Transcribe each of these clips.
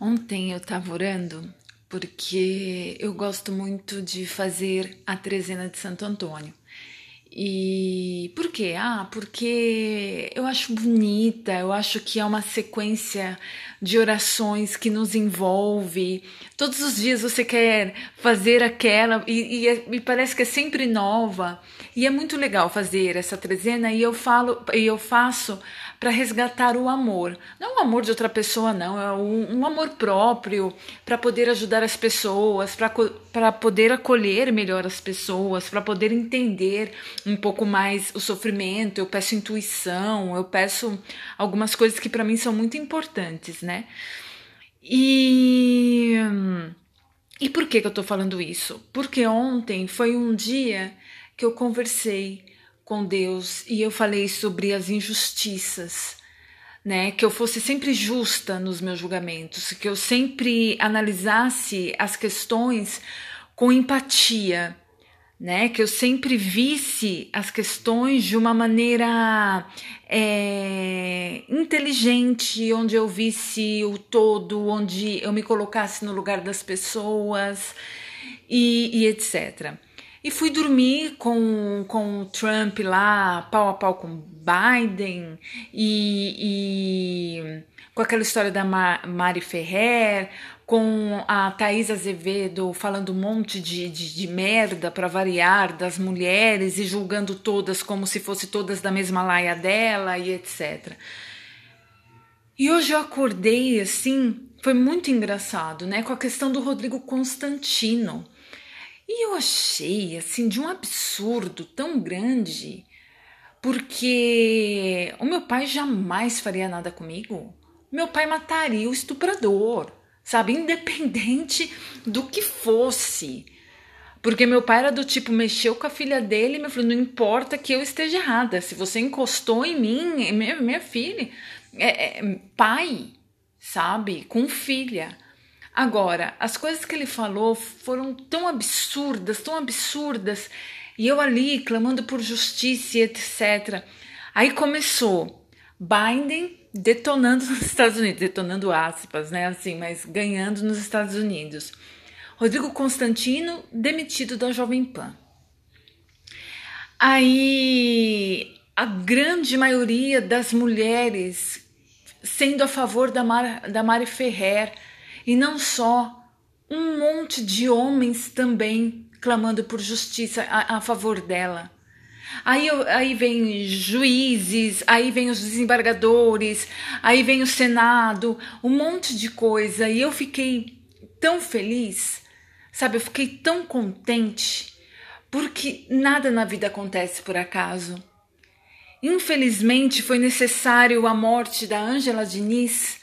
Ontem eu estava orando porque eu gosto muito de fazer a trezena de Santo Antônio. E por quê? Ah, porque eu acho bonita, eu acho que é uma sequência de orações que nos envolve. Todos os dias você quer fazer aquela e, e, é, e parece que é sempre nova. E é muito legal fazer essa trezena e eu falo e eu faço para resgatar o amor. Não o amor de outra pessoa, não, é um, um amor próprio para poder ajudar as pessoas, para poder acolher melhor as pessoas, para poder entender um pouco mais o sofrimento. Eu peço intuição, eu peço algumas coisas que para mim são muito importantes, né? E. E por que, que eu tô falando isso? Porque ontem foi um dia que eu conversei com Deus e eu falei sobre as injustiças, né? Que eu fosse sempre justa nos meus julgamentos, que eu sempre analisasse as questões com empatia, né? Que eu sempre visse as questões de uma maneira é, inteligente, onde eu visse o todo, onde eu me colocasse no lugar das pessoas e, e etc. E fui dormir com, com o Trump lá, pau a pau com Biden, e, e com aquela história da Mari Ferrer, com a Thais Azevedo falando um monte de, de, de merda para variar das mulheres e julgando todas como se fosse todas da mesma laia dela e etc. E hoje eu acordei assim, foi muito engraçado, né, com a questão do Rodrigo Constantino e eu achei assim de um absurdo tão grande, porque o meu pai jamais faria nada comigo. Meu pai mataria o estuprador, sabe? Independente do que fosse. Porque meu pai era do tipo, mexeu com a filha dele me falou: não importa que eu esteja errada, se você encostou em mim, minha, minha filha, é, é, pai, sabe? Com filha. Agora, as coisas que ele falou foram tão absurdas, tão absurdas, e eu ali clamando por justiça etc. Aí começou Biden detonando nos Estados Unidos, detonando aspas, né, assim, mas ganhando nos Estados Unidos. Rodrigo Constantino demitido da Jovem Pan. Aí a grande maioria das mulheres sendo a favor da, Mar, da Mari Ferrer, e não só, um monte de homens também clamando por justiça a, a favor dela. Aí, aí vem juízes, aí vem os desembargadores, aí vem o Senado, um monte de coisa. E eu fiquei tão feliz, sabe? Eu fiquei tão contente, porque nada na vida acontece por acaso. Infelizmente foi necessário a morte da Ângela Diniz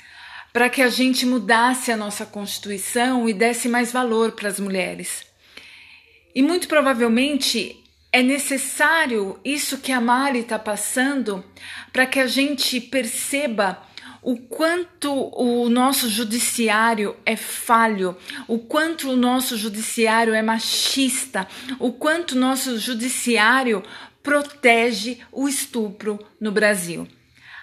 para que a gente mudasse a nossa Constituição e desse mais valor para as mulheres. E muito provavelmente é necessário isso que a Mari está passando para que a gente perceba o quanto o nosso judiciário é falho, o quanto o nosso judiciário é machista, o quanto o nosso judiciário protege o estupro no Brasil.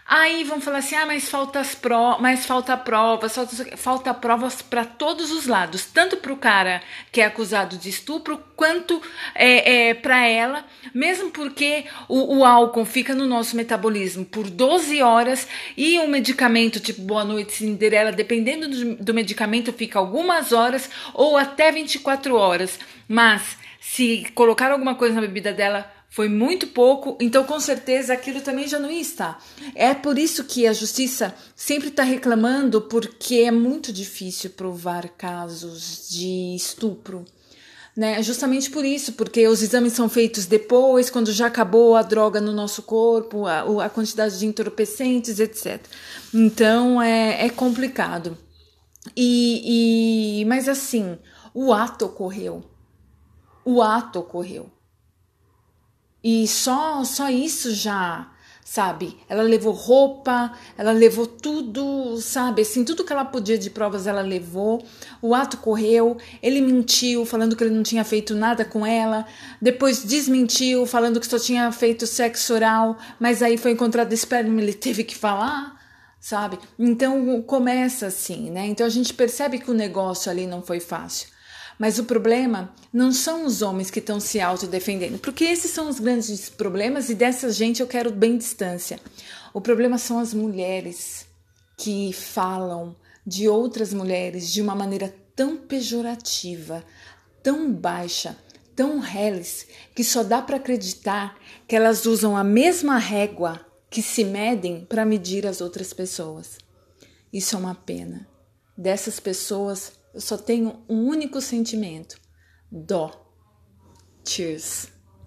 Aí vão falar assim: ah, mas falta, as pro... mas falta provas, falta, falta provas para todos os lados, tanto para o cara que é acusado de estupro, quanto é, é para ela, mesmo porque o, o, álcool fica no nosso metabolismo por 12 horas e um medicamento tipo Boa Noite Cinderela, dependendo do, do medicamento, fica algumas horas ou até 24 horas. Mas se colocar alguma coisa na bebida dela, foi muito pouco, então com certeza aquilo também já não ia estar. É por isso que a justiça sempre está reclamando, porque é muito difícil provar casos de estupro. Né? Justamente por isso, porque os exames são feitos depois, quando já acabou a droga no nosso corpo, a, a quantidade de entorpecentes, etc. Então é, é complicado. E, e, mas assim, o ato ocorreu. O ato ocorreu. E só, só isso já, sabe? Ela levou roupa, ela levou tudo, sabe? Assim, tudo que ela podia de provas ela levou. O ato correu, ele mentiu, falando que ele não tinha feito nada com ela. Depois desmentiu, falando que só tinha feito sexo oral, mas aí foi encontrado esperma, ele teve que falar sabe? Então começa assim, né? Então a gente percebe que o negócio ali não foi fácil. Mas o problema não são os homens que estão se autodefendendo, porque esses são os grandes problemas e dessa gente eu quero bem distância. O problema são as mulheres que falam de outras mulheres de uma maneira tão pejorativa, tão baixa, tão reles, que só dá para acreditar que elas usam a mesma régua que se medem para medir as outras pessoas. Isso é uma pena. Dessas pessoas eu só tenho um único sentimento: dó. Cheers.